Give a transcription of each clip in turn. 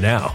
now.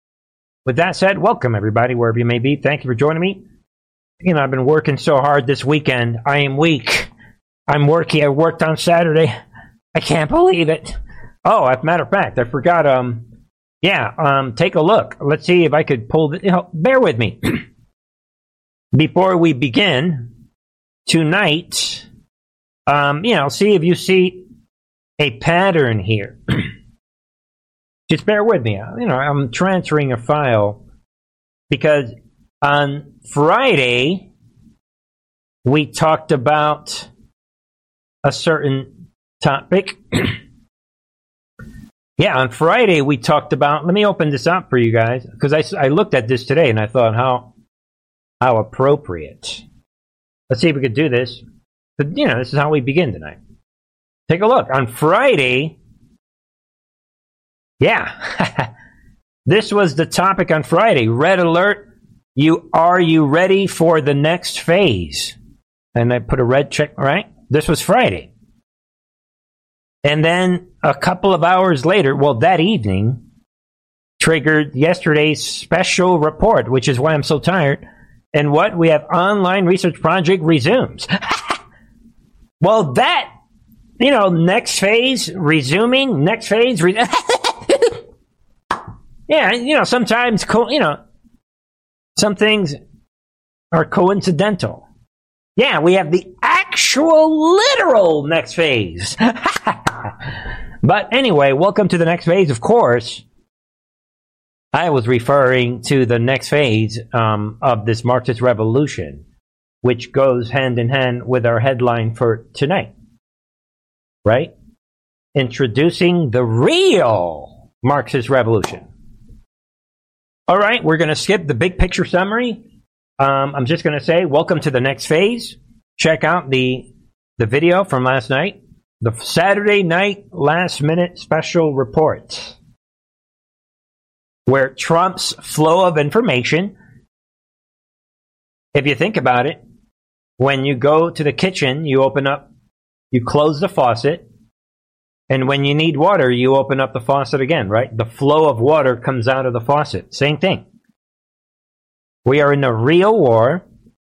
With that said, welcome everybody, wherever you may be. Thank you for joining me. You know, I've been working so hard this weekend. I am weak. I'm working. I worked on Saturday. I can't believe it. Oh, as a matter of fact, I forgot. Um, yeah. Um, take a look. Let's see if I could pull. The, you know, bear with me. Before we begin tonight, um, you know, see if you see a pattern here. Just bear with me. You know, I'm transferring a file because on Friday we talked about a certain topic. yeah, on Friday we talked about. Let me open this up for you guys because I, I looked at this today and I thought how how appropriate. Let's see if we could do this. But you know, this is how we begin tonight. Take a look on Friday. Yeah. this was the topic on Friday. Red alert. You are you ready for the next phase? And I put a red check, right? This was Friday. And then a couple of hours later, well, that evening, triggered yesterday's special report, which is why I'm so tired. And what? We have online research project resumes. well, that, you know, next phase, resuming, next phase, re- Yeah, you know, sometimes, co- you know, some things are coincidental. Yeah, we have the actual literal next phase. but anyway, welcome to the next phase, of course. I was referring to the next phase um, of this Marxist revolution, which goes hand in hand with our headline for tonight. Right? Introducing the real Marxist revolution. All right, we're going to skip the big picture summary. Um, I'm just going to say, welcome to the next phase. Check out the the video from last night, the Saturday night last minute special report, where Trump's flow of information. If you think about it, when you go to the kitchen, you open up, you close the faucet, and when you need water, you open up the faucet again, right? The flow of water comes out of the faucet. Same thing. We are in a real war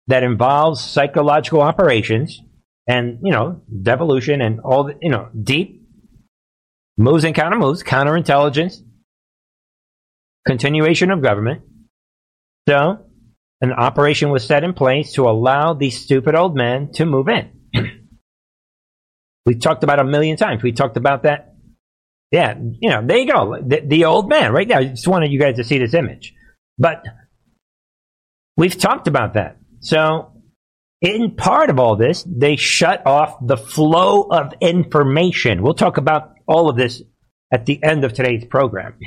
that involves psychological operations and, you know, devolution and all the, you know, deep moves and counter moves, counterintelligence, continuation of government. So, an operation was set in place to allow these stupid old men to move in. We talked about a million times. We talked about that. Yeah, you know, there you go. The, the old man right now. I just wanted you guys to see this image. But we've talked about that. So, in part of all this, they shut off the flow of information. We'll talk about all of this at the end of today's program.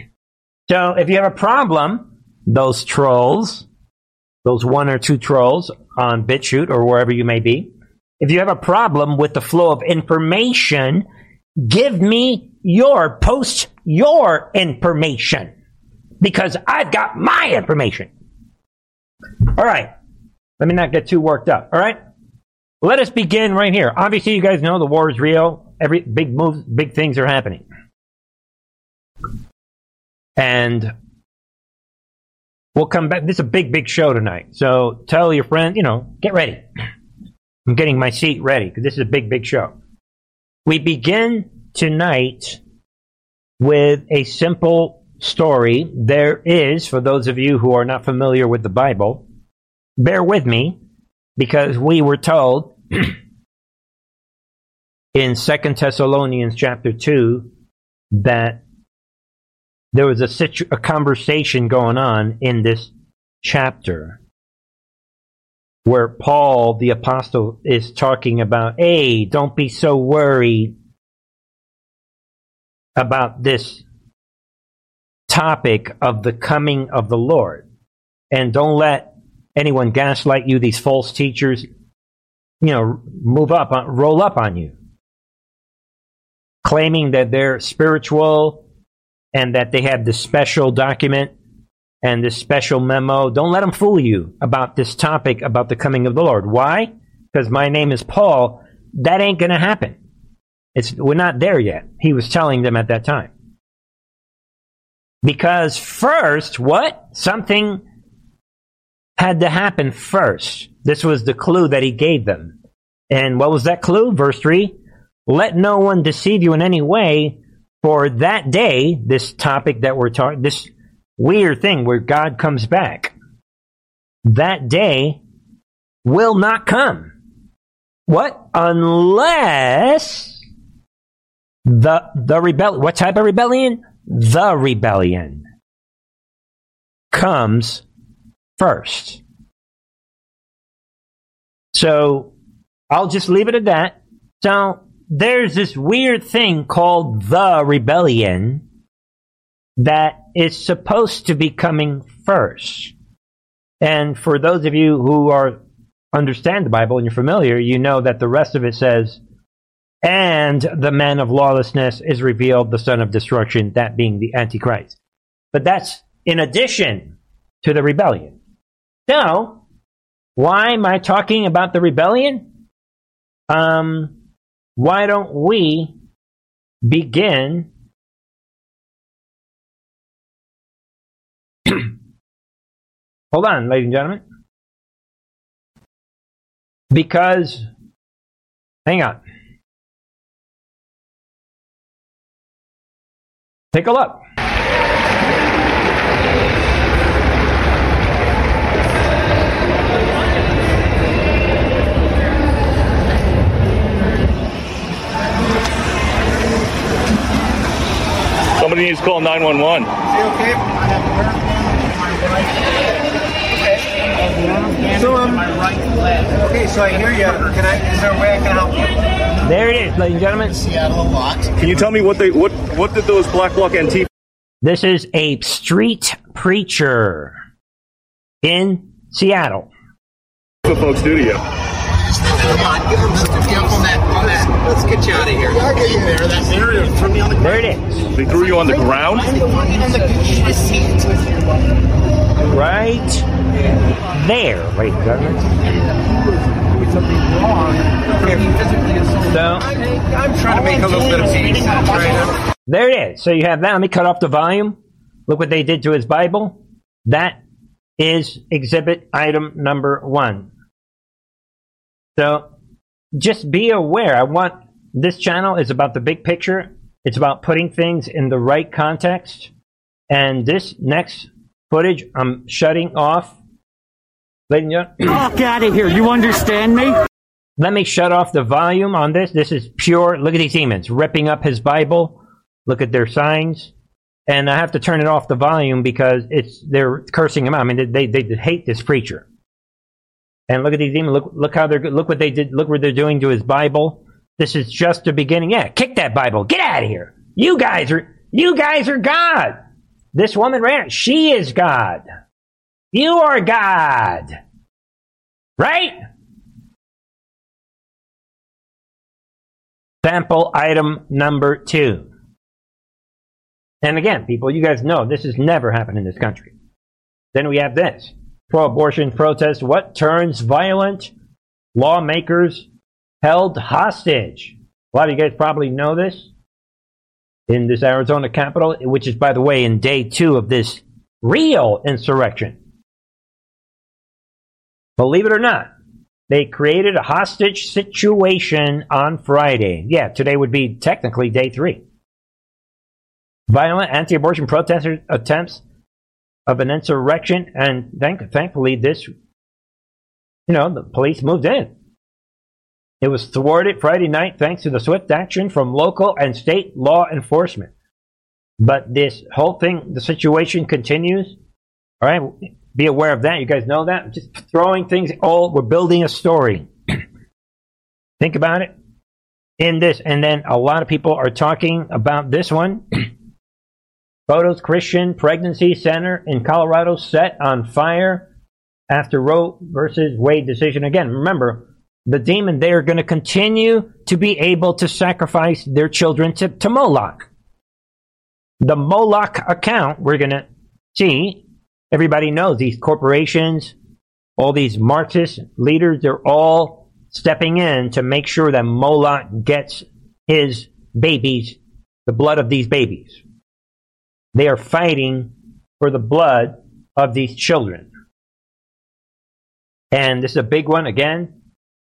So, if you have a problem, those trolls, those one or two trolls on BitChute or wherever you may be, if you have a problem with the flow of information, give me your post your information because I've got my information. All right. Let me not get too worked up. All right. Let us begin right here. Obviously, you guys know the war is real. Every big moves, big things are happening. And we'll come back. This is a big, big show tonight. So tell your friend, you know, get ready. I'm getting my seat ready because this is a big, big show. We begin tonight with a simple story. There is, for those of you who are not familiar with the Bible, bear with me because we were told in Second Thessalonians chapter 2 that there was a, situ- a conversation going on in this chapter where Paul the apostle is talking about, hey, don't be so worried about this topic of the coming of the Lord. And don't let anyone gaslight you, these false teachers, you know, move up, uh, roll up on you. Claiming that they're spiritual and that they have this special document and this special memo. Don't let them fool you about this topic about the coming of the Lord. Why? Because my name is Paul. That ain't going to happen. It's, we're not there yet. He was telling them at that time. Because first, what? Something had to happen first. This was the clue that he gave them. And what was that clue? Verse 3 Let no one deceive you in any way, for that day, this topic that we're talking, this weird thing where God comes back, that day will not come. What? Unless the the rebellion. What type of rebellion? The rebellion comes first. So I'll just leave it at that. So there's this weird thing called the rebellion that is supposed to be coming first. And for those of you who are understand the Bible and you're familiar, you know that the rest of it says, and the man of lawlessness is revealed, the son of destruction, that being the Antichrist. But that's in addition to the rebellion. So, why am I talking about the rebellion? Um, why don't we begin Hold on, ladies and gentlemen. Because, hang on. Take a look. Somebody needs to call 911. So, um, okay, so I hear you. Can I? Is there a way I can help you? There it is, ladies and gentlemen. Seattle a lot. Can you tell me what they what what did those black bloc NT This is a street preacher in Seattle. folks do to you? Come on, give them some jump on that. On that. Let's get you out of here. I'll get you there. That area threw me on the There it is. They threw you on the ground? I'm the one on the I see it. Right there, ladies and gentlemen. So, I'm trying to make a little bit of peace. Right? there it is. So you have that. Let me cut off the volume. Look what they did to his Bible. That is exhibit item number one. So just be aware. I want this channel is about the big picture. It's about putting things in the right context. And this next footage, I'm shutting off. Ladies and gentlemen, Fuck out of here. You understand me? let me shut off the volume on this. This is pure. Look at these demons ripping up his Bible. Look at their signs. And I have to turn it off the volume because it's they're cursing him out. I mean, they they, they hate this preacher. And look at these demons. Look look how they're look what they did. Look what they're doing to his Bible. This is just the beginning. Yeah, kick that Bible. Get out of here. You guys are you guys are God. This woman ran. She is God. You are God. Right? Sample item number two. And again, people, you guys know this has never happened in this country. Then we have this pro abortion protest. What turns violent? Lawmakers held hostage. A lot of you guys probably know this in this Arizona Capitol, which is, by the way, in day two of this real insurrection. Believe it or not, they created a hostage situation on Friday. Yeah, today would be technically day three. Violent anti abortion protesters' attempts of an insurrection, and thank, thankfully, this, you know, the police moved in. It was thwarted Friday night thanks to the swift action from local and state law enforcement. But this whole thing, the situation continues. All right, be aware of that. You guys know that. Just throwing things. All we're building a story. Think about it in this, and then a lot of people are talking about this one. Photos Christian Pregnancy Center in Colorado set on fire after Roe versus Wade decision. Again, remember, the demon, they are going to continue to be able to sacrifice their children to, to Moloch. The Moloch account, we're going to see, everybody knows these corporations, all these Marxist leaders, they're all stepping in to make sure that Moloch gets his babies, the blood of these babies. They are fighting for the blood of these children. And this is a big one again.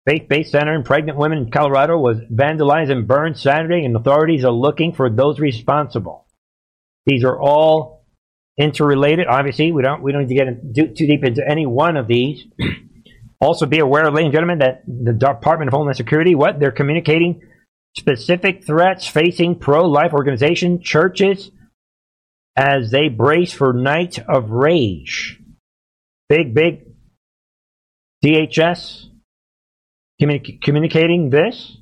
Faith-based center in pregnant women in Colorado was vandalized and burned Saturday, and authorities are looking for those responsible. These are all interrelated. Obviously, we don't we don't need to get too deep into any one of these. also, be aware, ladies and gentlemen, that the Department of Homeland Security, what they're communicating specific threats facing pro-life organizations, churches as they brace for night of rage. Big, big DHS communi- communicating this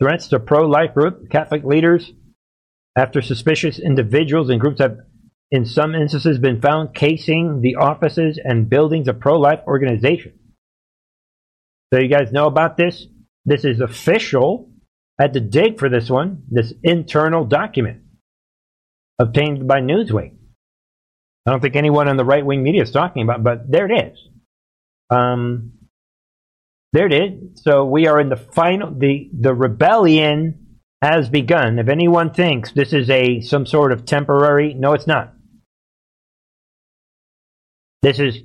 threats to pro-life group Catholic leaders after suspicious individuals and groups have in some instances been found casing the offices and buildings of pro-life organizations. So you guys know about this? This is official. I had to dig for this one, this internal document obtained by Newsweek. I don't think anyone in the right wing media is talking about, but there it is. Um, there it is. So we are in the final. the The rebellion has begun. If anyone thinks this is a some sort of temporary, no, it's not. This is.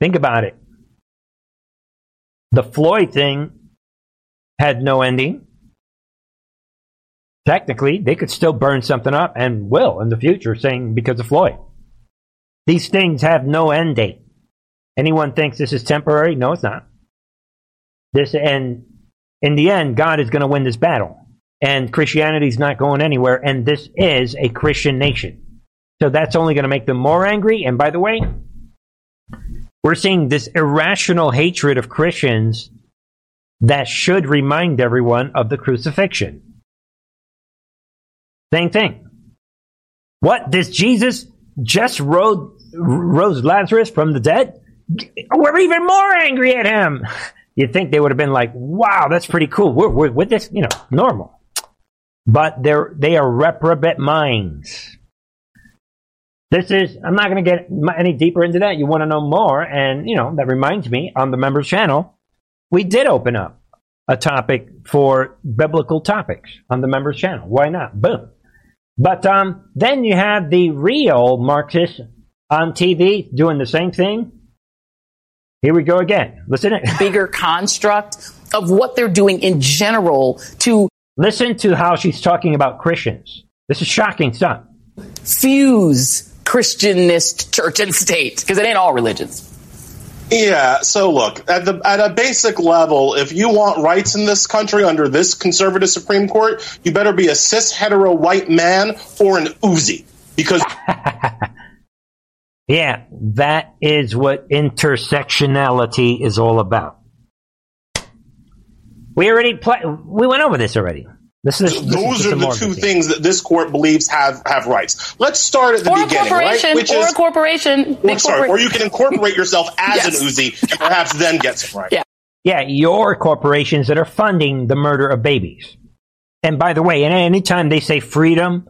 Think about it. The Floyd thing had no ending. Technically, they could still burn something up and will in the future, saying because of Floyd. These things have no end date. Anyone thinks this is temporary? No, it's not. This and in the end, God is going to win this battle, and Christianity is not going anywhere. And this is a Christian nation, so that's only going to make them more angry. And by the way, we're seeing this irrational hatred of Christians that should remind everyone of the crucifixion. Same thing. What? Does Jesus just rose, rose Lazarus from the dead? We're even more angry at him. You'd think they would have been like, wow, that's pretty cool. We're, we're with this, you know, normal. But they're, they are reprobate minds. This is, I'm not going to get any deeper into that. You want to know more. And, you know, that reminds me on the members channel, we did open up a topic for biblical topics on the members channel. Why not? Boom. But um, then you have the real Marxists on TV doing the same thing. Here we go again. Listen, bigger construct of what they're doing in general to listen to how she's talking about Christians. This is shocking stuff. Fuse Christianist church and state because it ain't all religions. Yeah. So look at the at a basic level, if you want rights in this country under this conservative Supreme Court, you better be a cis hetero white man or an Uzi because. yeah, that is what intersectionality is all about. We already play, we went over this already. This is, this Those is are the two things that this court believes have, have rights. Let's start at the or beginning, right? Which or is, a corporation. Or, sorry, or you can incorporate yourself as yes. an Uzi and perhaps then get some rights. Yeah. Yeah, your corporations that are funding the murder of babies. And by the way, anytime they say freedom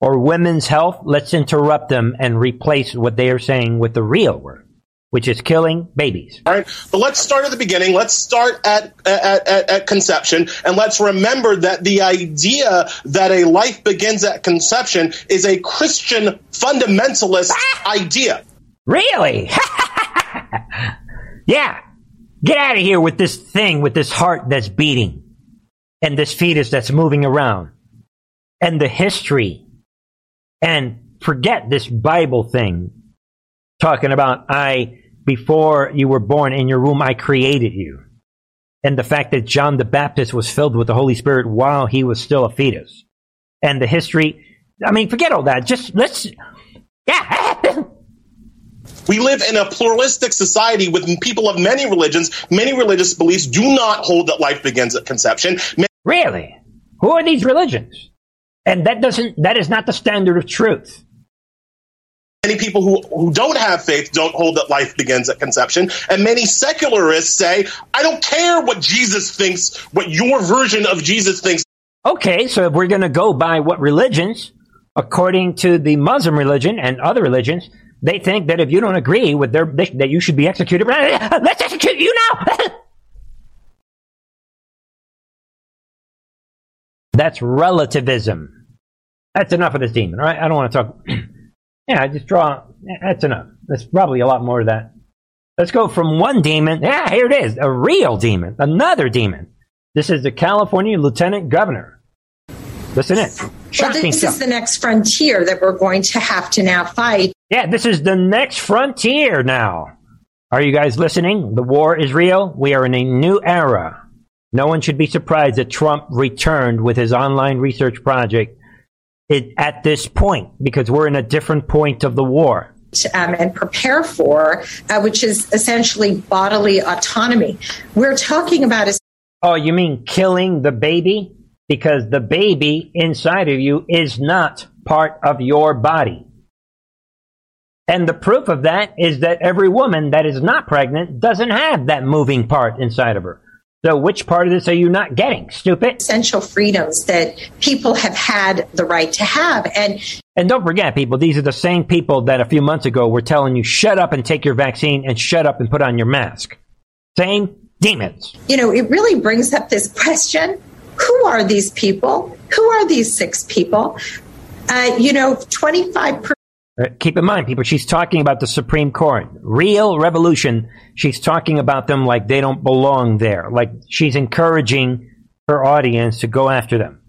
or women's health, let's interrupt them and replace what they are saying with the real word which is killing babies. All right, but let's start at the beginning. Let's start at, at, at, at, conception, and let's remember that the idea that a life begins at conception is a Christian fundamentalist idea. Really? yeah. Get out of here with this thing, with this heart that's beating, and this fetus that's moving around, and the history, and forget this Bible thing talking about I before you were born in your womb, I created you. And the fact that John the Baptist was filled with the Holy Spirit while he was still a fetus. And the history, I mean, forget all that. Just let's, yeah. We live in a pluralistic society with people of many religions. Many religious beliefs do not hold that life begins at conception. Really? Who are these religions? And that doesn't, that is not the standard of truth. Many people who, who don't have faith don't hold that life begins at conception. And many secularists say, I don't care what Jesus thinks, what your version of Jesus thinks. Okay, so if we're going to go by what religions, according to the Muslim religion and other religions, they think that if you don't agree with their that you should be executed. Let's execute you now. That's relativism. That's enough of this demon. All right, I don't want to talk. yeah, I just draw. That's enough. There's probably a lot more of that. Let's go from one demon. Yeah, here it is, a real demon, another demon. This is the California Lieutenant Governor. Listen in. Shocking well, this stuff. is the next frontier that we're going to have to now fight. Yeah, this is the next frontier now. Are you guys listening? The war is real. We are in a new era. No one should be surprised that Trump returned with his online research project it, at this point because we're in a different point of the war. Um, and prepare for, uh, which is essentially bodily autonomy. We're talking about a. Oh, you mean killing the baby? Because the baby inside of you is not part of your body. And the proof of that is that every woman that is not pregnant doesn't have that moving part inside of her. So which part of this are you not getting, stupid? Essential freedoms that people have had the right to have. And and don't forget, people, these are the same people that a few months ago were telling you shut up and take your vaccine and shut up and put on your mask. Same demons. You know, it really brings up this question. Who are these people? Who are these six people? Uh, you know, 25% uh, keep in mind, people, she's talking about the Supreme Court. Real revolution. She's talking about them like they don't belong there. Like she's encouraging her audience to go after them.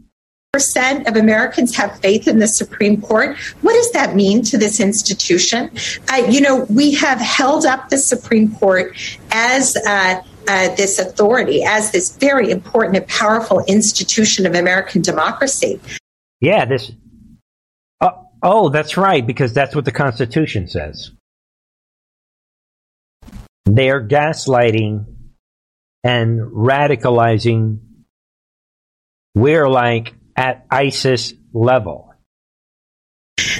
Percent of Americans have faith in the Supreme Court. What does that mean to this institution? Uh, you know, we have held up the Supreme Court as uh, uh, this authority, as this very important and powerful institution of American democracy. Yeah, this Oh, that's right, because that's what the Constitution says. They're gaslighting and radicalizing. We're like at ISIS level.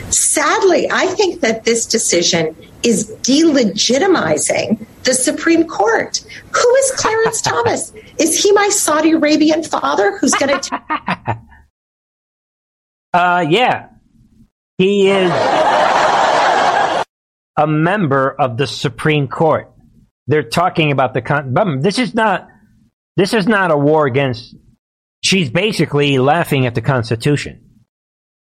Sadly, I think that this decision is delegitimizing the Supreme Court. Who is Clarence Thomas? Is he my Saudi Arabian father who's going to? T- uh, yeah, he is a member of the Supreme Court. They're talking about the con. This is not. This is not a war against. She's basically laughing at the Constitution.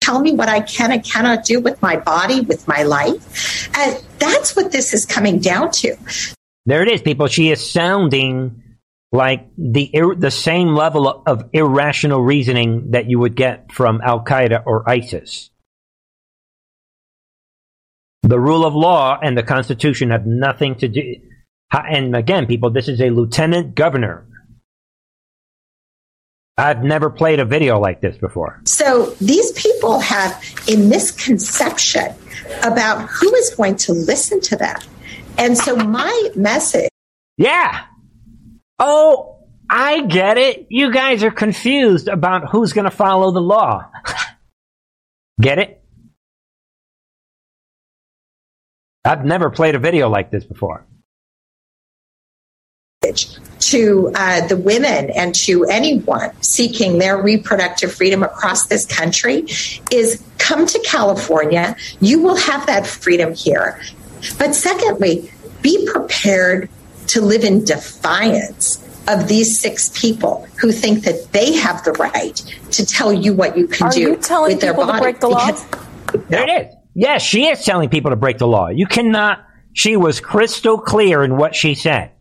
Tell me what I can and cannot do with my body, with my life. And that's what this is coming down to. There it is, people. She is sounding like the the same level of irrational reasoning that you would get from Al Qaeda or ISIS. The rule of law and the Constitution have nothing to do. And again, people, this is a lieutenant governor. I've never played a video like this before. So these people have a misconception about who is going to listen to them. And so my message. Yeah. Oh, I get it. You guys are confused about who's going to follow the law. get it? I've never played a video like this before. To uh, the women and to anyone seeking their reproductive freedom across this country is come to California. You will have that freedom here. But secondly, be prepared to live in defiance of these six people who think that they have the right to tell you what you can Are do you telling with their people body. To break the law? There it is. Yes, she is telling people to break the law. You cannot, she was crystal clear in what she said.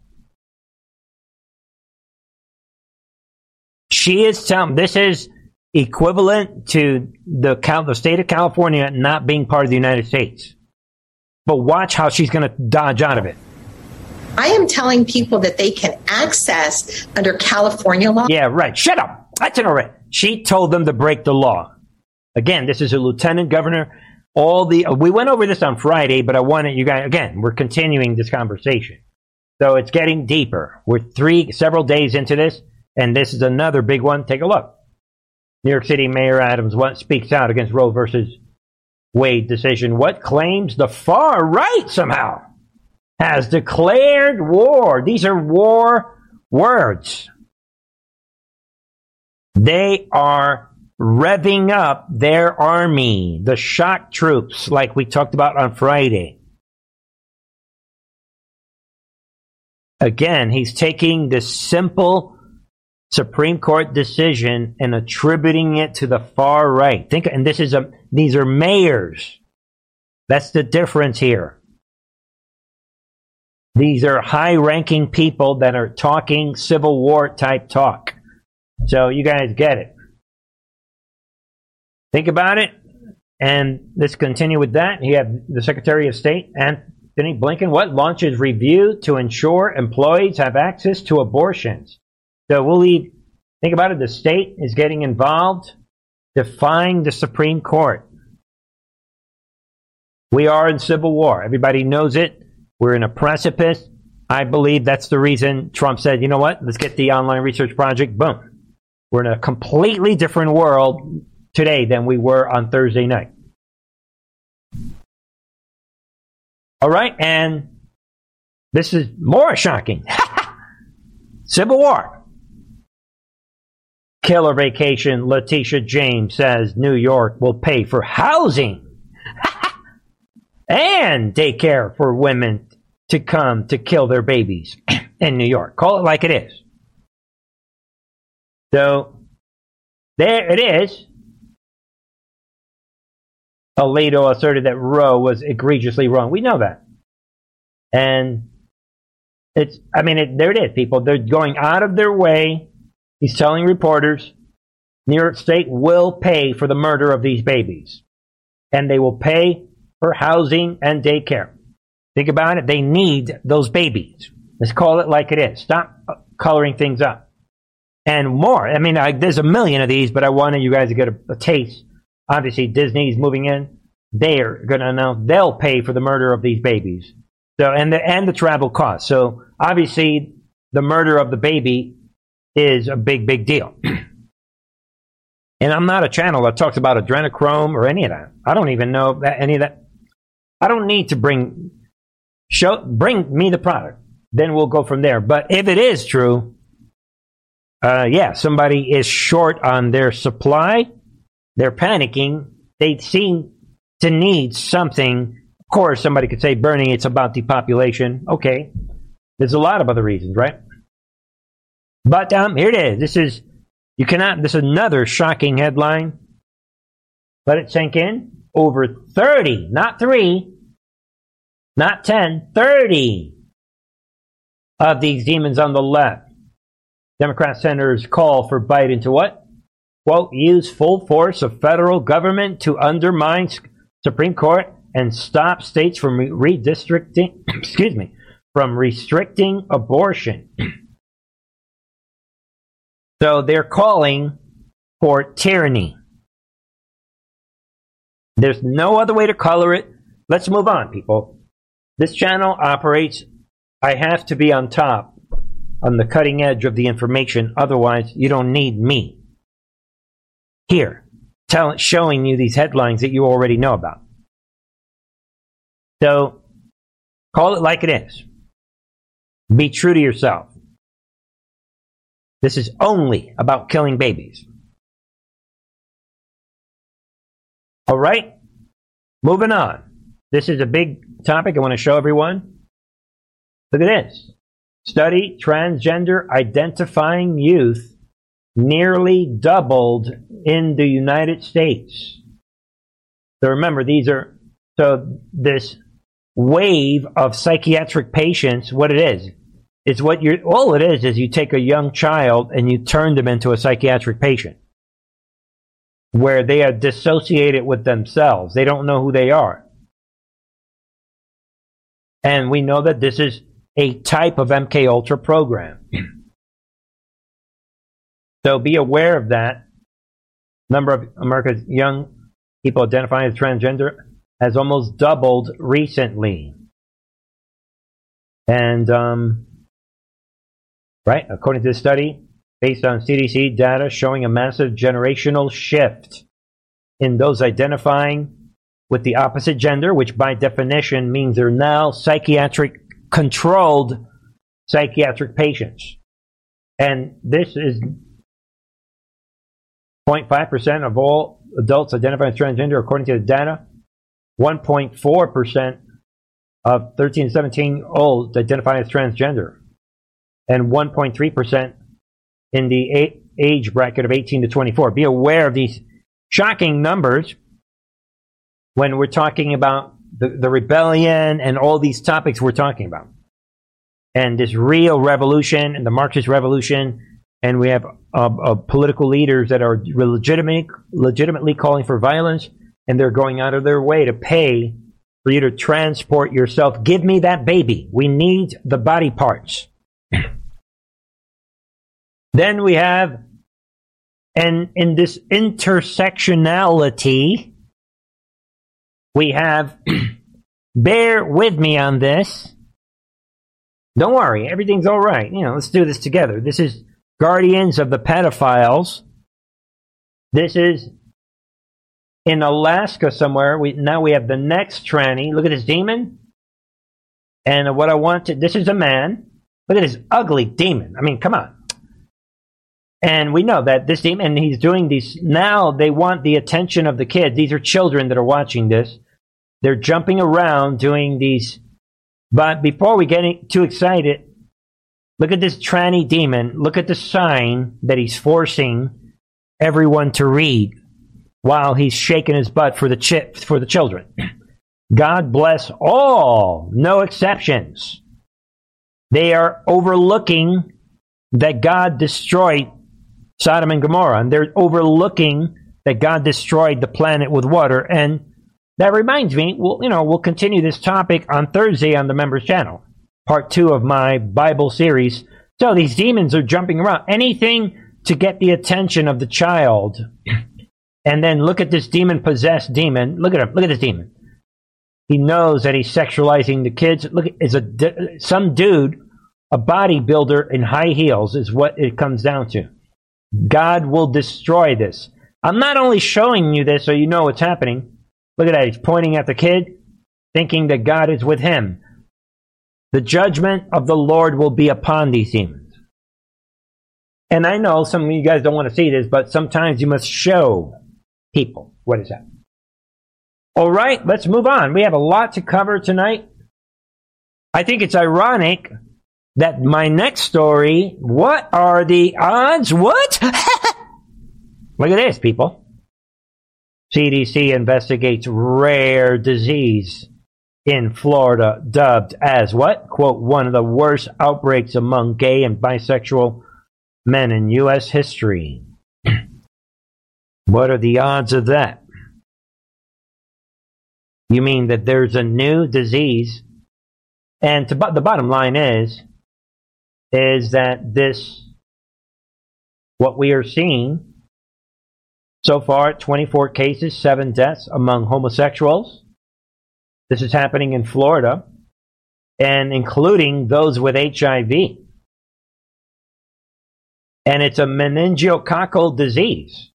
She is telling, this is equivalent to the, the state of California not being part of the United States. But watch how she's going to dodge out of it. I am telling people that they can access under California law. Yeah, right. Shut up. That's an alright. She told them to break the law. Again, this is a lieutenant governor all the we went over this on Friday, but I wanted you guys again. We're continuing this conversation, so it's getting deeper. We're three several days into this, and this is another big one. Take a look. New York City Mayor Adams speaks out against Roe versus Wade decision. What claims the far right somehow has declared war? These are war words. They are revving up their army, the shock troops, like we talked about on Friday. Again, he's taking this simple Supreme Court decision and attributing it to the far right. Think, and this is a these are mayors. That's the difference here. These are high-ranking people that are talking Civil War type talk. So you guys get it. Think about it, and let's continue with that. You have the Secretary of State, Antony Blinken, what launches review to ensure employees have access to abortions. So we'll leave. Think about it. The state is getting involved, defying the Supreme Court. We are in civil war. Everybody knows it. We're in a precipice. I believe that's the reason Trump said, you know what? Let's get the online research project. Boom. We're in a completely different world today than we were on Thursday night. All right, and this is more shocking. Civil War. Killer Vacation, Letitia James says New York will pay for housing and daycare for women to come to kill their babies in New York. Call it like it is. So, there it is. Alito asserted that Roe was egregiously wrong. We know that. And it's, I mean, it, there it is, people. They're going out of their way He's telling reporters New York State will pay for the murder of these babies. And they will pay for housing and daycare. Think about it. They need those babies. Let's call it like it is. Stop uh, coloring things up. And more. I mean, I, there's a million of these, but I wanted you guys to get a, a taste. Obviously, Disney's moving in. They're going to announce they'll pay for the murder of these babies. So, and the, and the travel costs. So, obviously, the murder of the baby is a big, big deal. and I'm not a channel that talks about adrenochrome or any of that. I don't even know that any of that. I don't need to bring show bring me the product. Then we'll go from there. But if it is true, uh, yeah, somebody is short on their supply. They're panicking. They seem to need something. Of course, somebody could say, Bernie, it's about depopulation. Okay. There's a lot of other reasons, right? But um, here it is. This is you cannot. This is another shocking headline. Let it sink in. Over 30, not three, not 10, 30 of these demons on the left. Democrat senators call for Biden to what? Quote, use full force of federal government to undermine Supreme Court and stop states from redistricting, excuse me, from restricting abortion. So they're calling for tyranny. There's no other way to color it. Let's move on, people. This channel operates, I have to be on top, on the cutting edge of the information. Otherwise, you don't need me here, tell, showing you these headlines that you already know about. So, call it like it is. Be true to yourself. This is only about killing babies. All right, moving on. This is a big topic I want to show everyone. Look at this. Study transgender identifying youth nearly doubled in the United States. So remember, these are, so this wave of psychiatric patients, what it is, is what you're, all it is is you take a young child and you turn them into a psychiatric patient where they are dissociated with themselves. They don't know who they are. And we know that this is a type of MK Ultra program. so be aware of that. Number of America's young people identifying as transgender has almost doubled recently. And um, right? According to the study, based on CDC data showing a massive generational shift in those identifying with the opposite gender, which by definition means they're now psychiatric controlled psychiatric patients. And this is 0.5% of all adults identified as transgender, according to the data. 1.4% of 13 to 17 olds identify as transgender, and 1.3% in the age bracket of 18 to 24. Be aware of these shocking numbers when we're talking about the, the rebellion and all these topics we're talking about. And this real revolution and the Marxist revolution, and we have uh, uh, political leaders that are legitimate, legitimately calling for violence, and they're going out of their way to pay for you to transport yourself. Give me that baby. We need the body parts. then we have, and in this intersectionality, we have, bear with me on this. Don't worry, everything's all right. You know, let's do this together. This is Guardians of the Pedophiles. This is in Alaska somewhere. We now we have the next tranny. Look at this demon. And what I want to this is a man. Look at ugly demon. I mean, come on. And we know that this demon, and he's doing these now. They want the attention of the kids. These are children that are watching this. They're jumping around doing these. But before we get too excited, look at this tranny demon. Look at the sign that he's forcing everyone to read while he's shaking his butt for the chi- for the children. God bless all, no exceptions. They are overlooking that God destroyed Sodom and Gomorrah, and they're overlooking that God destroyed the planet with water, and that reminds me, we'll, you know, we'll continue this topic on Thursday on the members channel, part two of my Bible series. So these demons are jumping around. Anything to get the attention of the child. And then look at this demon possessed demon. Look at him. Look at this demon. He knows that he's sexualizing the kids. Look, is a some dude, a bodybuilder in high heels, is what it comes down to. God will destroy this. I'm not only showing you this so you know what's happening. Look at that. He's pointing at the kid, thinking that God is with him. The judgment of the Lord will be upon these demons. And I know some of you guys don't want to see this, but sometimes you must show people what is that. All right, let's move on. We have a lot to cover tonight. I think it's ironic that my next story, what are the odds? What? Look at this, people. CDC investigates rare disease in Florida, dubbed as what? Quote, one of the worst outbreaks among gay and bisexual men in U.S. history. what are the odds of that? You mean that there's a new disease? And to, the bottom line is, is that this, what we are seeing so far, 24 cases, 7 deaths among homosexuals. This is happening in Florida, and including those with HIV. And it's a meningococcal disease.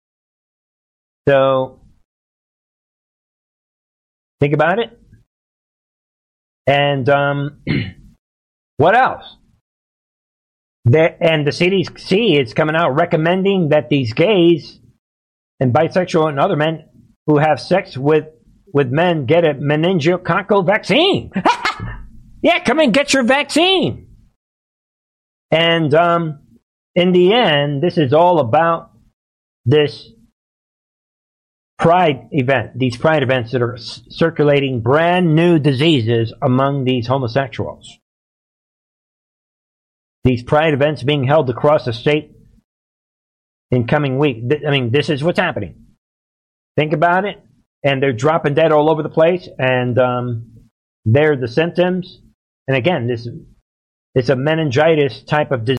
So, think about it. And um, what else? And the CDC is coming out recommending that these gays and bisexual and other men who have sex with with men get a meningococcal vaccine. yeah, come and get your vaccine. And um, in the end, this is all about this pride event, these pride events that are circulating brand new diseases among these homosexuals. These pride events being held across the state in coming week. I mean, this is what's happening. Think about it, and they're dropping dead all over the place, and um, they're the symptoms. And again, this it's a meningitis type of disease.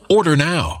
Order now.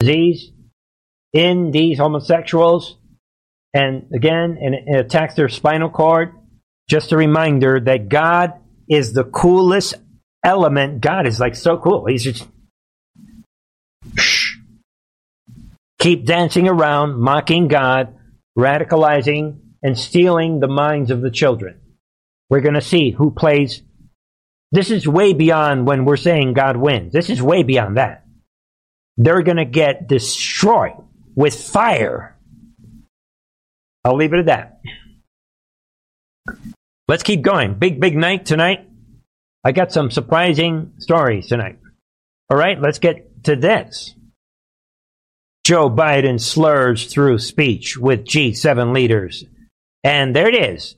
Disease in these homosexuals, and again, and it attacks their spinal cord. Just a reminder that God is the coolest element. God is like so cool. He's just shh. keep dancing around, mocking God, radicalizing, and stealing the minds of the children. We're going to see who plays this is way beyond when we're saying God wins. This is way beyond that. They're going to get destroyed with fire. I'll leave it at that. Let's keep going. Big, big night tonight. I got some surprising stories tonight. All right, let's get to this. Joe Biden slurs through speech with G7 leaders. And there it is.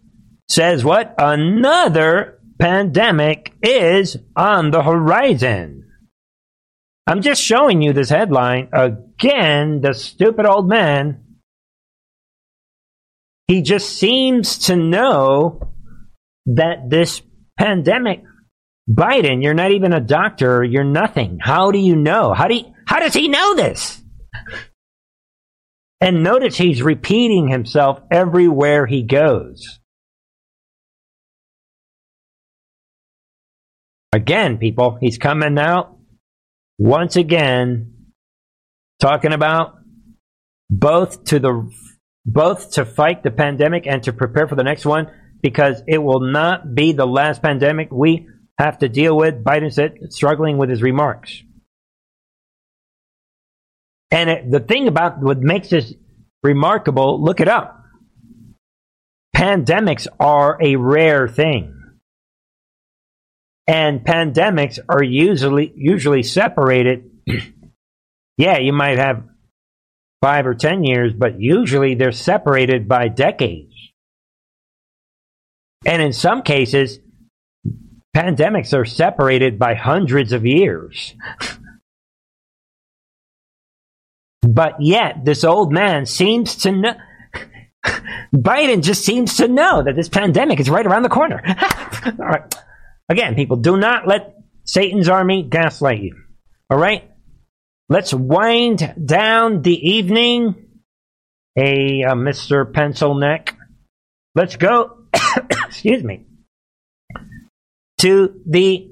Says what? Another pandemic is on the horizon. I'm just showing you this headline. Again, the stupid old man. He just seems to know that this pandemic, Biden, you're not even a doctor, you're nothing. How do you know? How do you, how does he know this? And notice he's repeating himself everywhere he goes. Again, people, he's coming out once again talking about both to the both to fight the pandemic and to prepare for the next one because it will not be the last pandemic we have to deal with. Biden said, struggling with his remarks. And it, the thing about what makes this remarkable, look it up. Pandemics are a rare thing. And pandemics are usually usually separated. yeah, you might have five or ten years, but usually they're separated by decades. And in some cases, pandemics are separated by hundreds of years. but yet, this old man seems to know. Biden just seems to know that this pandemic is right around the corner. All right. Again, people, do not let Satan's army gaslight you. All right? Let's wind down the evening. Hey, uh, Mr. Pencil Neck. Let's go, excuse me, to the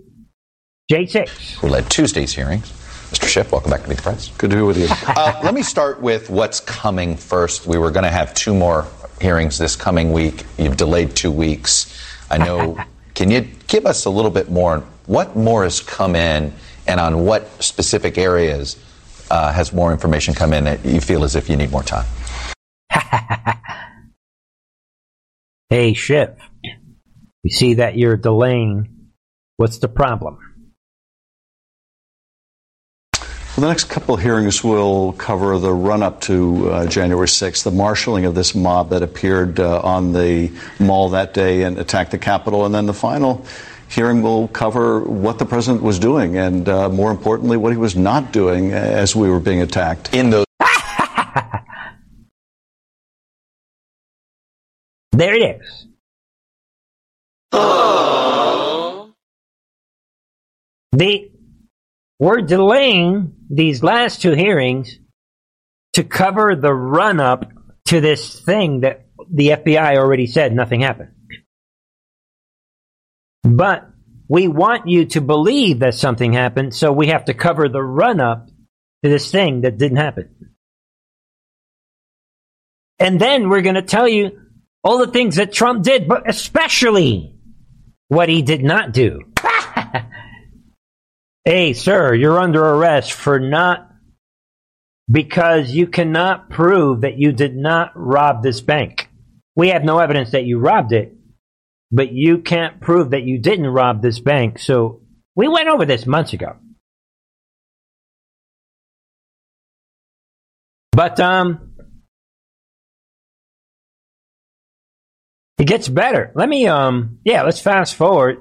J6. Who led Tuesday's hearings. Mr. Schiff, welcome back to Meet the Press. Good to be with you. uh, let me start with what's coming first. We were going to have two more hearings this coming week. You've delayed two weeks. I know. can you give us a little bit more? What more has come in, and on what specific areas uh, has more information come in that you feel as if you need more time? hey, Schiff, we see that you're delaying. What's the problem? Well, the next couple of hearings will cover the run up to uh, January 6th, the marshaling of this mob that appeared uh, on the mall that day and attacked the Capitol, and then the final hearing will cover what the president was doing and, uh, more importantly, what he was not doing as we were being attacked. In those. there it is. The we're delaying these last two hearings to cover the run up to this thing that the FBI already said nothing happened. But we want you to believe that something happened, so we have to cover the run up to this thing that didn't happen. And then we're going to tell you all the things that Trump did, but especially what he did not do. hey, sir, you're under arrest for not because you cannot prove that you did not rob this bank. We have no evidence that you robbed it, but you can't prove that you didn't rob this bank. So we went over this months ago. But um it gets better. Let me um yeah, let's fast forward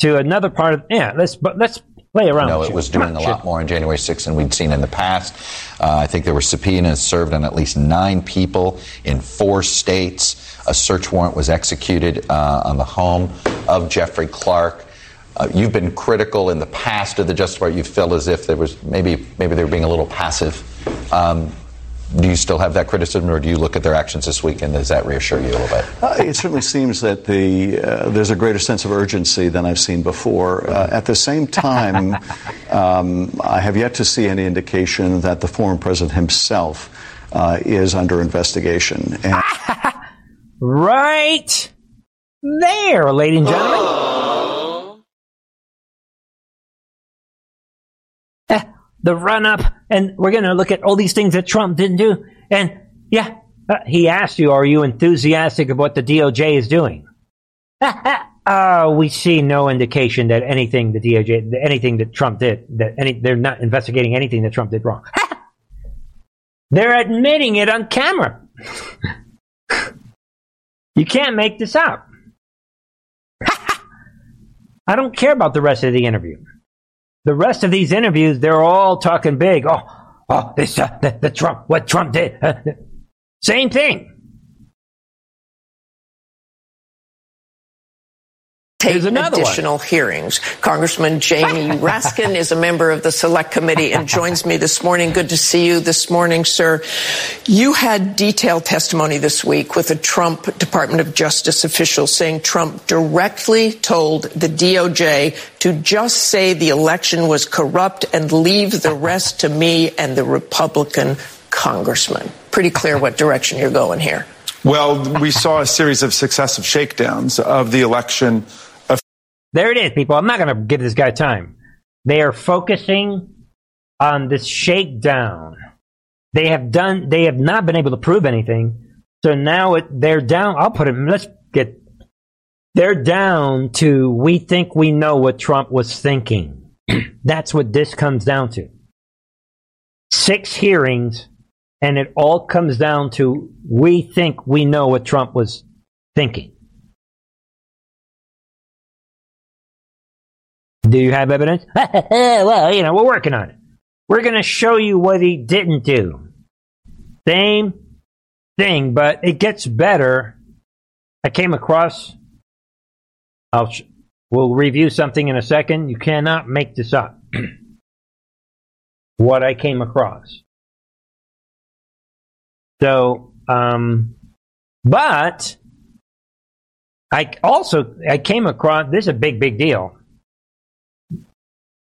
to another part of yeah, let's but let's play around. No, it was doing a lot more on January 6th than we'd seen in the past. Uh, I think there were subpoenas served on at least nine people in four states. A search warrant was executed uh, on the home of Jeffrey Clark. Uh, you've been critical in the past of the Justice Department. You felt as if there was maybe maybe they were being a little passive. Um, do you still have that criticism, or do you look at their actions this week and does that reassure you a little bit? Uh, it certainly seems that the uh, there's a greater sense of urgency than I've seen before. Uh, at the same time, um, I have yet to see any indication that the former president himself uh, is under investigation. And- right there, ladies and gentlemen. Eh, the run up, and we're going to look at all these things that Trump didn't do. And yeah, uh, he asked you, are you enthusiastic of what the DOJ is doing? uh, we see no indication that anything the DOJ, anything that Trump did, that any, they're not investigating anything that Trump did wrong. they're admitting it on camera. you can't make this up. I don't care about the rest of the interview. The rest of these interviews, they're all talking big. Oh, oh, this, uh, the, the Trump, what Trump did. Uh, same thing. Take additional one. hearings. Congressman Jamie Raskin is a member of the Select Committee and joins me this morning. Good to see you this morning, sir. You had detailed testimony this week with a Trump Department of Justice official saying Trump directly told the DOJ to just say the election was corrupt and leave the rest to me and the Republican congressman. Pretty clear what direction you're going here. Well, we saw a series of successive shakedowns of the election there it is, people. I'm not going to give this guy time. They are focusing on this shakedown They have done. They have not been able to prove anything. So now it, they're down. I'll put it. Let's get. They're down to. We think we know what Trump was thinking. That's what this comes down to. Six hearings, and it all comes down to we think we know what Trump was thinking. Do you have evidence? well, you know, we're working on it. We're going to show you what he didn't do. Same thing, but it gets better. I came across. I'll. We'll review something in a second. You cannot make this up. what I came across. So, um, but I also I came across this is a big big deal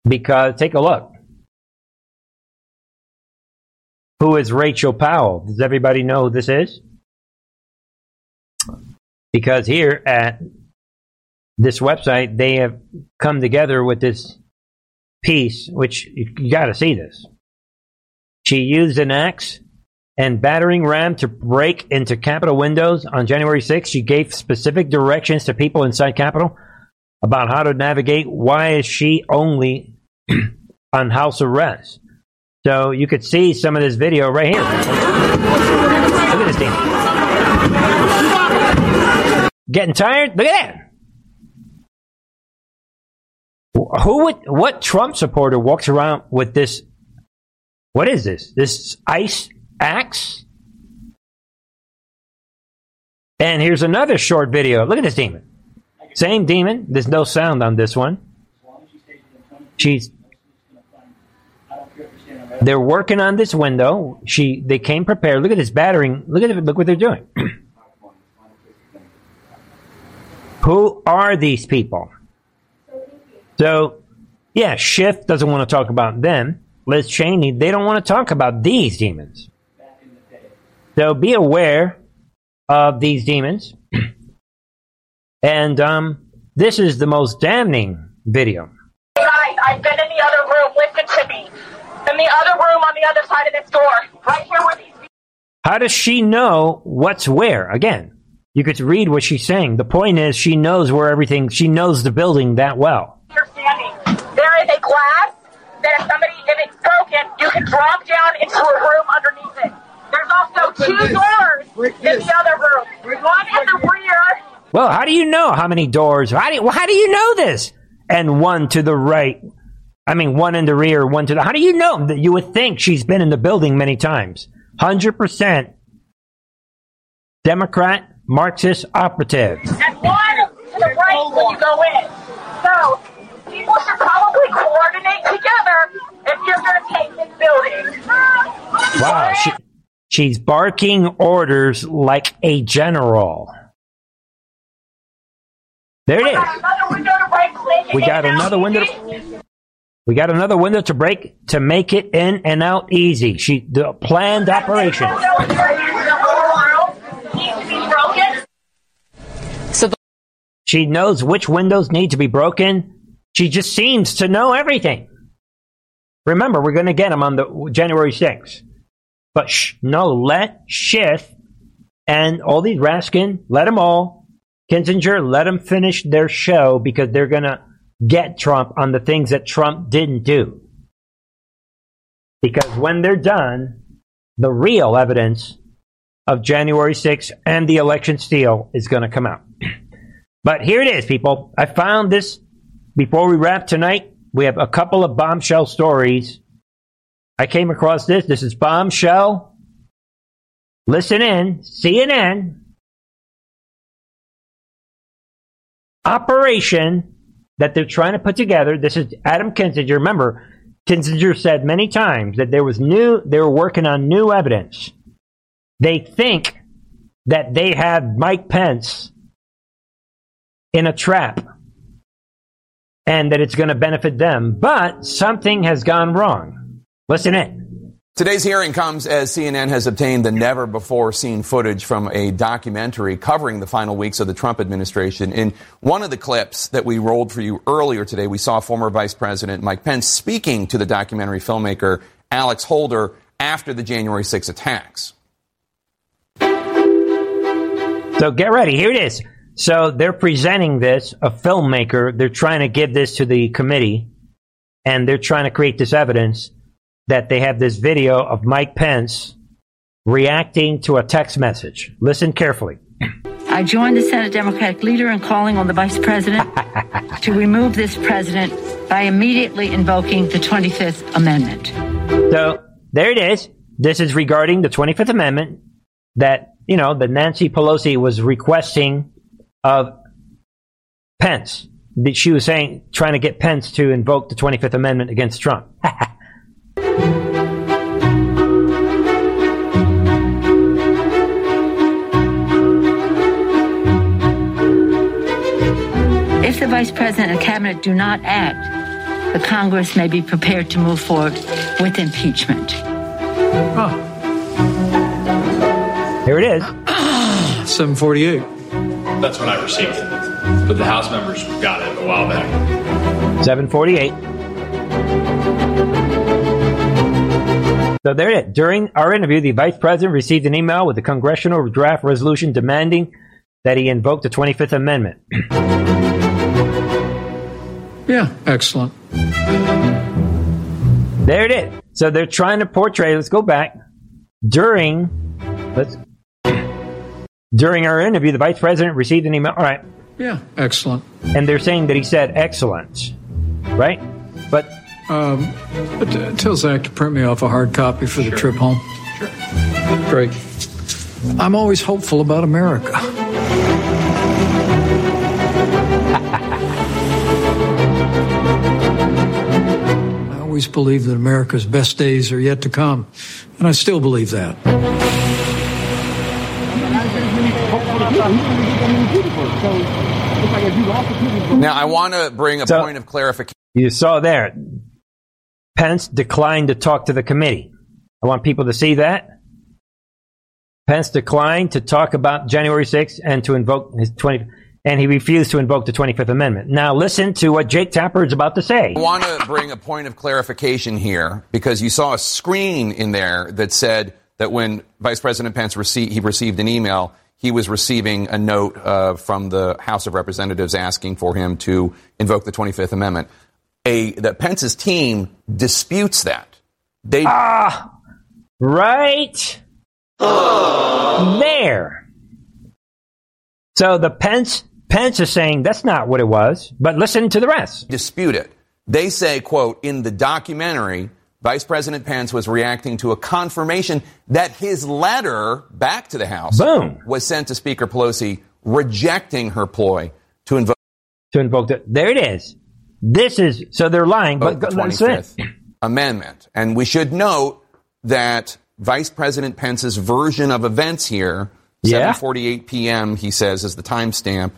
because take a look. Who is Rachel Powell? Does everybody know who this is? Because here at this website, they have come together with this piece, which you, you got to see this. She used an axe and battering ram to break into Capitol windows on January 6th. She gave specific directions to people inside Capitol about how to navigate. Why is she only on house arrest? So you could see some of this video right here. Look at this thing. Getting tired? Look at that. Who would, what Trump supporter walks around with this? What is this? This ice axe? And here's another short video. Look at this demon. Same demon. There's no sound on this one. She's they're working on this window. She they came prepared. Look at this battering. Look at it. Look what they're doing. Who are these people? So, yeah, Schiff doesn't want to talk about them. Liz Cheney, they don't want to talk about these demons. So be aware of these demons. and um, this is the most damning video. Guys, I've been in the other room. Listen to me in the other room on the other side of this door, right here where these. How does she know what's where? Again, you could read what she's saying. The point is, she knows where everything. She knows the building that well. You're standing. There is a glass that if somebody, if it's broken, you can drop down into a room underneath it. There's also two doors in the other room. One in the rear. Well, how do you know how many doors? How do you, how do you know this? And one to the right I mean, one in the rear, one to the. How do you know that you would think she's been in the building many times? 100% Democrat Marxist operative. And one to the right when you go in. So people should probably coordinate together if you're going to take this building. Wow. She, she's barking orders like a general. There it is. We got another window. We got another window to break to make it in and out easy. She the planned operation. So the- she knows which windows need to be broken. She just seems to know everything. Remember, we're going to get them on the January 6th. But sh- no, let Schiff and all these Raskin, let them all, Kinzinger, let them finish their show because they're going to get Trump on the things that Trump didn't do. Because when they're done, the real evidence of January 6th and the election steal is going to come out. But here it is, people. I found this before we wrap tonight. We have a couple of bombshell stories. I came across this. This is bombshell. Listen in. CNN. Operation that they're trying to put together. This is Adam Kinzinger. Remember, Kinzinger said many times that there was new, they were working on new evidence. They think that they have Mike Pence in a trap and that it's going to benefit them, but something has gone wrong. Listen in. Today's hearing comes as CNN has obtained the never before seen footage from a documentary covering the final weeks of the Trump administration. In one of the clips that we rolled for you earlier today, we saw former Vice President Mike Pence speaking to the documentary filmmaker Alex Holder after the January 6 attacks. So get ready. Here it is. So they're presenting this, a filmmaker. They're trying to give this to the committee, and they're trying to create this evidence that they have this video of Mike Pence reacting to a text message. Listen carefully. I joined the Senate Democratic leader in calling on the vice president to remove this president by immediately invoking the 25th Amendment. So there it is. This is regarding the 25th Amendment that, you know, that Nancy Pelosi was requesting of Pence. That She was saying, trying to get Pence to invoke the 25th Amendment against Trump. the vice president and cabinet do not act, the Congress may be prepared to move forward with impeachment. Here it is. 748. That's when I received it. But the House members got it a while back. 748. So there it is. During our interview, the vice president received an email with a congressional draft resolution demanding that he invoke the 25th Amendment. Yeah, excellent. There it is. So they're trying to portray, let's go back. During, let's, during our interview, the vice president received an email. All right. Yeah, excellent. And they're saying that he said excellent, right? But Um, but, uh, tell Zach to print me off a hard copy for the trip home. Sure. Great. I'm always hopeful about America. Always believe that America's best days are yet to come, and I still believe that. Now, I want to bring a So- point of clarification. You saw there. Pence declined to talk to the committee. I want people to see that. Pence declined to talk about January 6th and to invoke his 20, and he refused to invoke the 25th Amendment. Now listen to what Jake Tapper is about to say. I want to bring a point of clarification here because you saw a screen in there that said that when Vice President Pence received, he received an email, he was receiving a note uh, from the House of Representatives asking for him to invoke the 25th Amendment. A that Pence's team disputes that. They ah right there. So the Pence Pence is saying that's not what it was, but listen to the rest. dispute it. They say, quote, in the documentary, Vice President Pence was reacting to a confirmation that his letter back to the House Boom. was sent to Speaker Pelosi rejecting her ploy to invoke to invoke the. There it is. This is so they're lying, but the go- listen. 25th Amendment. And we should note that Vice President Pence's version of events here, Yeah. 7:48 p.m. he says is the timestamp,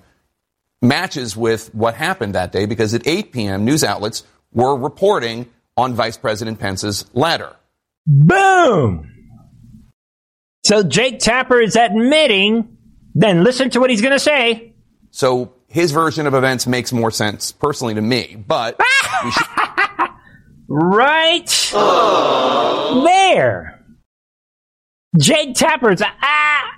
matches with what happened that day because at 8 p.m. news outlets were reporting on Vice President Pence's letter. Boom. So Jake Tapper is admitting. Then listen to what he's going to say. So his version of events makes more sense personally to me, but should Right there. Jake Tapper's ah.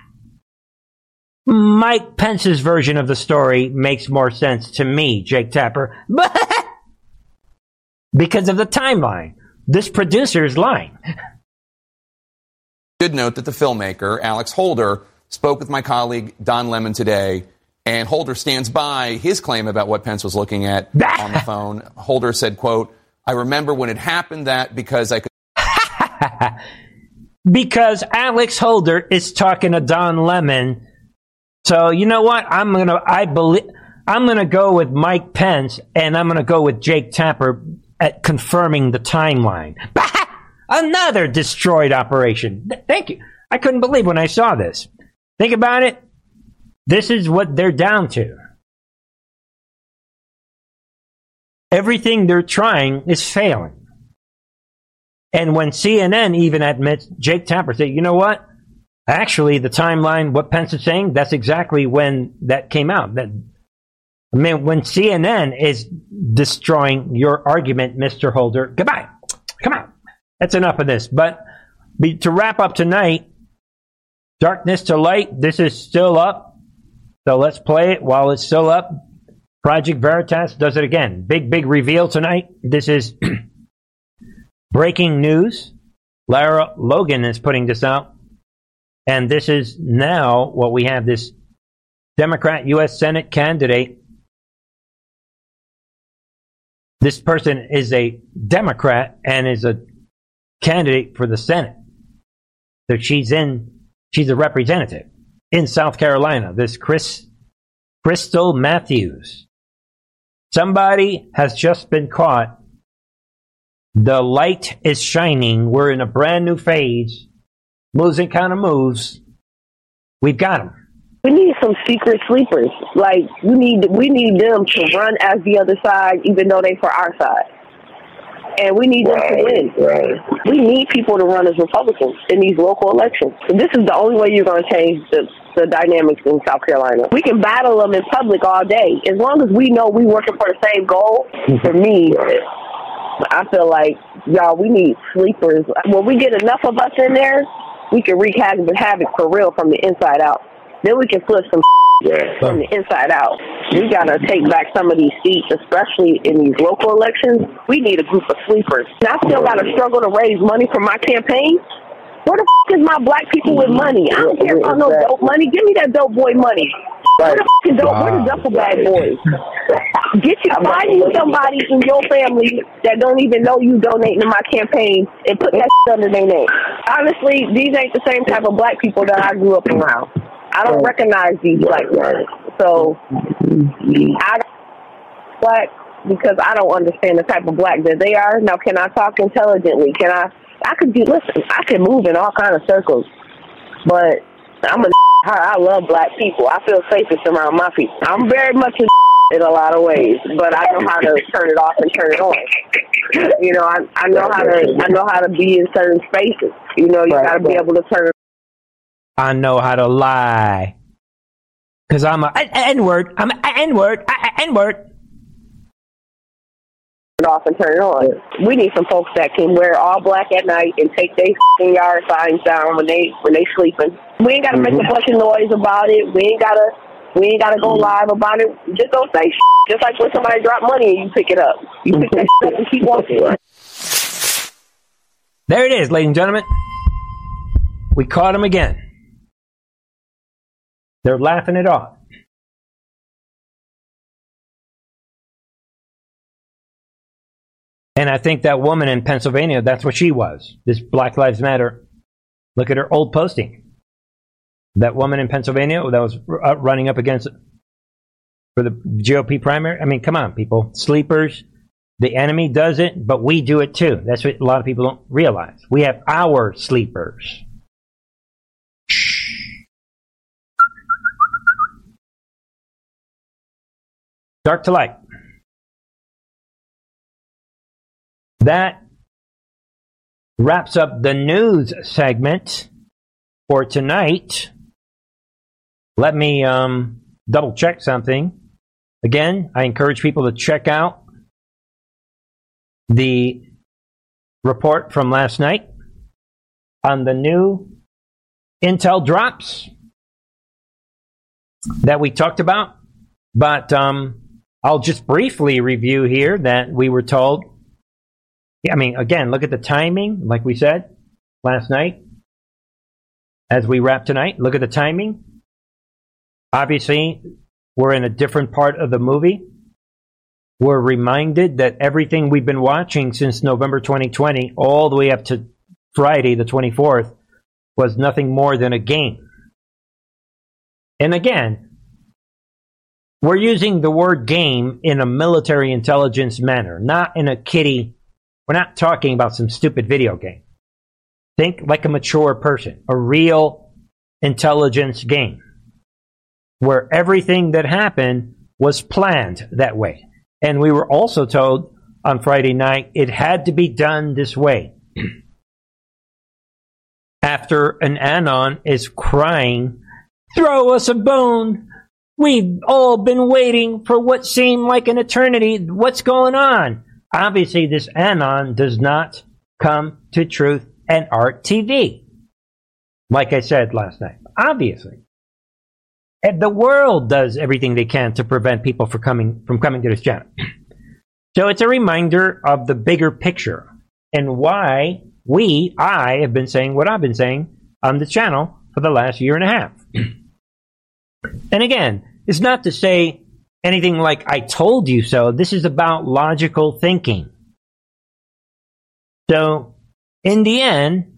Mike Pence's version of the story makes more sense to me, Jake Tapper, but because of the timeline. This producer is lying. Good note that the filmmaker, Alex Holder, spoke with my colleague Don Lemon today, and Holder stands by his claim about what Pence was looking at on the phone. Holder said, quote, I remember when it happened that because I could because Alex Holder is talking to Don Lemon. So you know what? I'm gonna I believe I'm gonna go with Mike Pence and I'm gonna go with Jake Tapper at confirming the timeline. Another destroyed operation. Th- Thank you. I couldn't believe when I saw this. Think about it. This is what they're down to. Everything they're trying is failing. And when CNN even admits, Jake Tapper said, you know what? Actually, the timeline, what Pence is saying, that's exactly when that came out. That I mean, when CNN is destroying your argument, Mr. Holder, goodbye. Come on. That's enough of this. But to wrap up tonight, Darkness to Light, this is still up. So let's play it while it's still up. Project Veritas does it again. Big, big reveal tonight. This is breaking news. Lara Logan is putting this out. And this is now what we have this Democrat U.S. Senate candidate. This person is a Democrat and is a candidate for the Senate. So she's in, she's a representative in South Carolina. This Chris, Krystle Matthews. Somebody has just been caught. The light is shining. We're in a brand new phase. Losing kind of moves. We've got them. We need some secret sleepers. Like we need we need them to run as the other side, even though they for our side. And we need right, them to win. Right. We need people to run as Republicans in these local elections. So this is the only way you're going to change the the dynamics in South Carolina. We can battle them in public all day. As long as we know we're working for the same goal, mm-hmm. for me, I feel like, y'all, we need sleepers. When we get enough of us in there, we can wreak havoc, havoc for real from the inside out. Then we can flip some yeah. from the inside out. We got to take back some of these seats, especially in these local elections. We need a group of sleepers. And I still got to struggle to raise money for my campaign. Where the f- is my black people with mm-hmm. money? I don't care about no dope money. Give me that dope boy money. Where the f- is dope? Where the duffel bag boys? Get you, find you somebody in your family that don't even know you donating to my campaign and put that under their name. Honestly, these ain't the same type of black people that I grew up around. I don't recognize these black men. So I black because I don't understand the type of black that they are. Now, can I talk intelligently? Can I I could do. Listen, I can move in all kind of circles, but I'm a. I love black people. I feel safest around my people. I'm very much a in a lot of ways, but I know how to turn it off and turn it on. You know, I I know how to I know how to be in certain spaces. You know, you got to be able to turn. I know how to lie. Cause I'm a N word. I'm a N N word. N word it off and turn it on. We need some folks that can wear all black at night and take their yard signs down when they when they sleeping. We ain't gotta mm-hmm. make a bunch of noise about it. We ain't gotta we ain't gotta go live about it. Just don't say shit. just like when somebody drop money and you pick it up. You pick that up and keep walking. There it is, ladies and gentlemen. We caught him again. They're laughing it off. And I think that woman in Pennsylvania, that's what she was. This Black Lives Matter. Look at her old posting. That woman in Pennsylvania that was uh, running up against for the GOP primary. I mean, come on, people. Sleepers. The enemy does it, but we do it too. That's what a lot of people don't realize. We have our sleepers. Dark to light. That wraps up the news segment for tonight. Let me um, double check something. Again, I encourage people to check out the report from last night on the new Intel drops that we talked about. But um, I'll just briefly review here that we were told I mean, again, look at the timing, like we said last night. As we wrap tonight, look at the timing. Obviously, we're in a different part of the movie. We're reminded that everything we've been watching since November 2020, all the way up to Friday, the 24th, was nothing more than a game. And again, we're using the word game in a military intelligence manner, not in a kitty we're not talking about some stupid video game. Think like a mature person, a real intelligence game where everything that happened was planned that way. And we were also told on Friday night it had to be done this way. After an Anon is crying, throw us a bone. We've all been waiting for what seemed like an eternity. What's going on? Obviously, this anon does not come to truth and Art TV. Like I said last night, obviously. And the world does everything they can to prevent people from coming from coming to this channel. So it's a reminder of the bigger picture and why we, I, have been saying what I've been saying on the channel for the last year and a half. and again, it's not to say anything like I told you so. This is about logical thinking. So, in the end,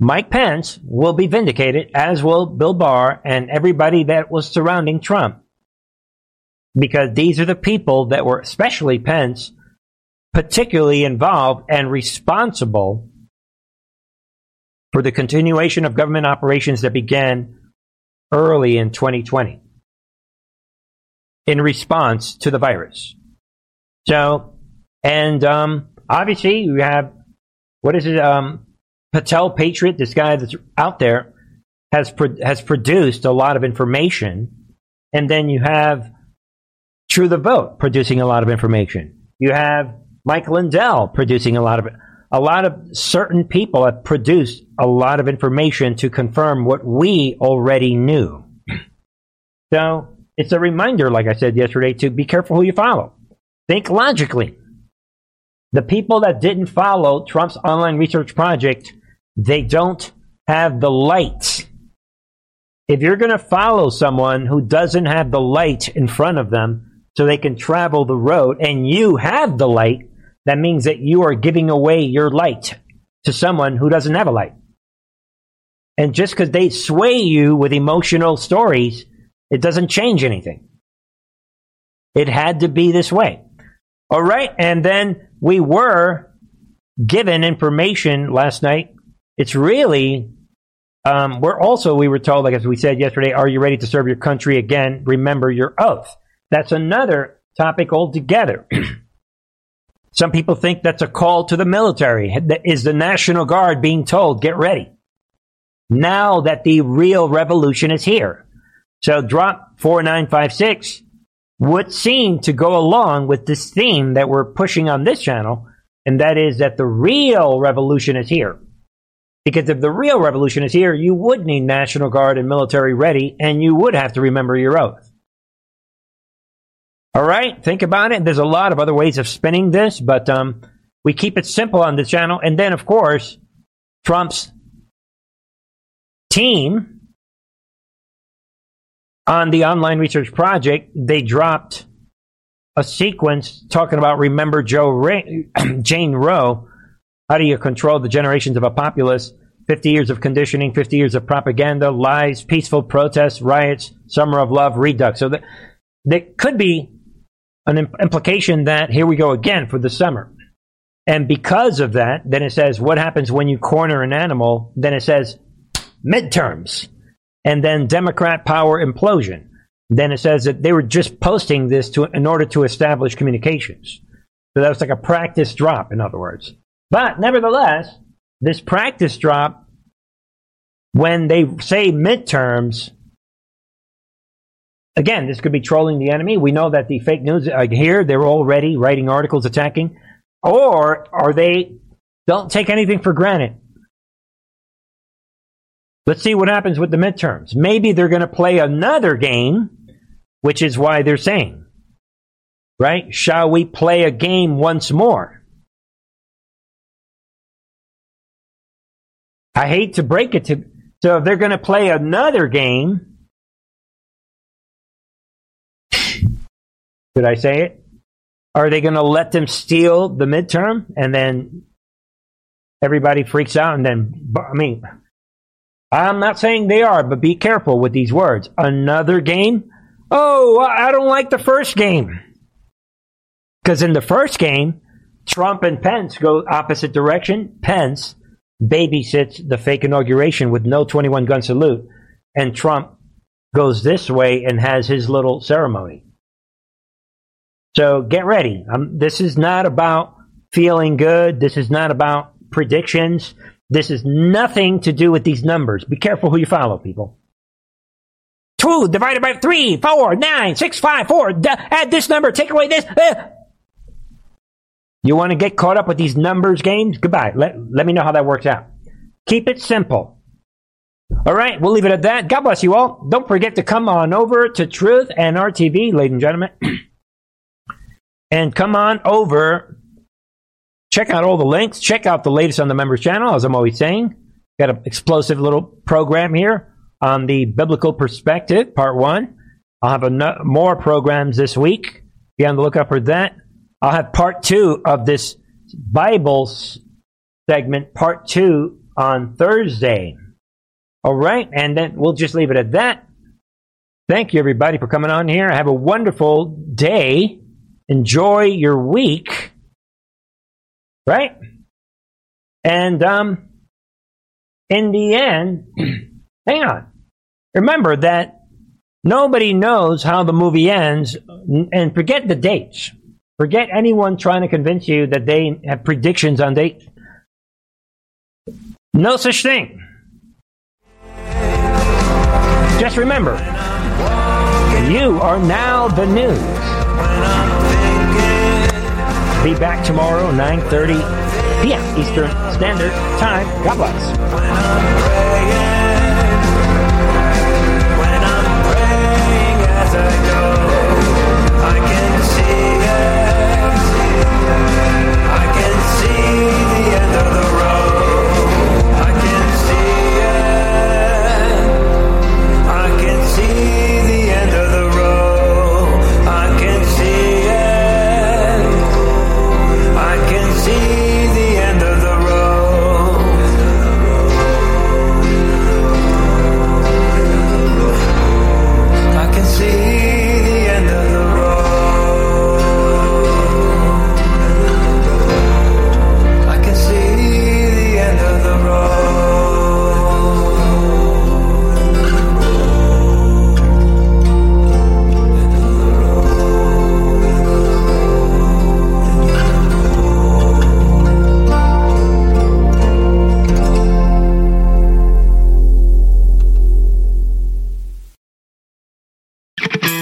Mike Pence will be vindicated, as will Bill Barr and everybody that was surrounding Trump. Because these are the people that were, especially Pence, particularly involved and responsible for the continuation of government operations that began early in 2020 in response to the virus. So, and um, obviously you have what is it? Um, Patel Patriot, this guy that's out there, has pro- has produced a lot of information, and then you have True the Vote producing a lot of information. You have Mike Lindell producing a lot of a lot of certain people have produced a lot of information to confirm what we already knew. So it's a reminder, like I said yesterday, to be careful who you follow. Think logically. The people that didn't follow Trump's online research project, they don't have the light. If you're going to follow someone who doesn't have the light in front of them so they can travel the road and you have the light, that means that you are giving away your light to someone who doesn't have a light. And just because they sway you with emotional stories, it doesn't change anything. It had to be this way. All right. And then we were given information last night. It's really, um, we're also, we were told, like as we said yesterday, are you ready to serve your country again? Remember your oath. That's another topic altogether. Some people think that's a call to the military. Is the National Guard being told, get ready? Now that the real revolution is here. So drop 4956 would seem to go along with this theme that we're pushing on this channel, and that is that the real revolution is here. Because if the real revolution is here, you would need National Guard and military ready, and you would have to remember your oath. All right, think about it. There's a lot of other ways of spinning this, but um, we keep it simple on the channel. And then, of course, Trump's team on the online research project, they dropped a sequence talking about remember Joe Ray, Jane Roe. How do you control the generations of a populace? 50 years of conditioning, 50 years of propaganda, lies, peaceful protests, riots, summer of love, redux. So that, that could be an implication that here we go again for the summer. And because of that, then it says what happens when you corner an animal. Then it says midterms, and then Democrat power implosion. Then it says that they were just posting this to in order to establish communications. So that was like a practice drop, in other words. But nevertheless, this practice drop, when they say midterms, again, this could be trolling the enemy. We know that the fake news uh, here, they're already writing articles attacking. Or are they, don't take anything for granted. Let's see what happens with the midterms. Maybe they're going to play another game, which is why they're saying, right? Shall we play a game once more? I hate to break it to, so if they're going to play another game, Did I say it? Are they going to let them steal the midterm and then everybody freaks out and then, I mean, I'm not saying they are, but be careful with these words. Another game? Oh, I don't like the first game. Because in the first game, Trump and Pence go opposite direction. Pence babysits the fake inauguration with no 21 gun salute, and Trump goes this way and has his little ceremony. So get ready. Um, this is not about feeling good. This is not about predictions. This is nothing to do with these numbers. Be careful who you follow, people. Two divided by three, four, nine, six, five, four. D- add this number, take away this. Uh. You want to get caught up with these numbers games? Goodbye. Let, let me know how that works out. Keep it simple. All right, we'll leave it at that. God bless you all. Don't forget to come on over to Truth and RTV, ladies and gentlemen. and come on over. Check out all the links. Check out the latest on the members channel, as I'm always saying. Got an explosive little program here on the biblical perspective, part one. I'll have no- more programs this week. Be on the lookout for that. I'll have part two of this Bible segment, part two, on Thursday. All right, and then we'll just leave it at that. Thank you, everybody, for coming on here. Have a wonderful day. Enjoy your week. Right? And um, in the end, hang on. Remember that nobody knows how the movie ends, and forget the dates. Forget anyone trying to convince you that they have predictions on dates. No such thing. Just remember, you are now the news. Be back tomorrow, 9.30 p.m. Eastern Standard Time. God bless.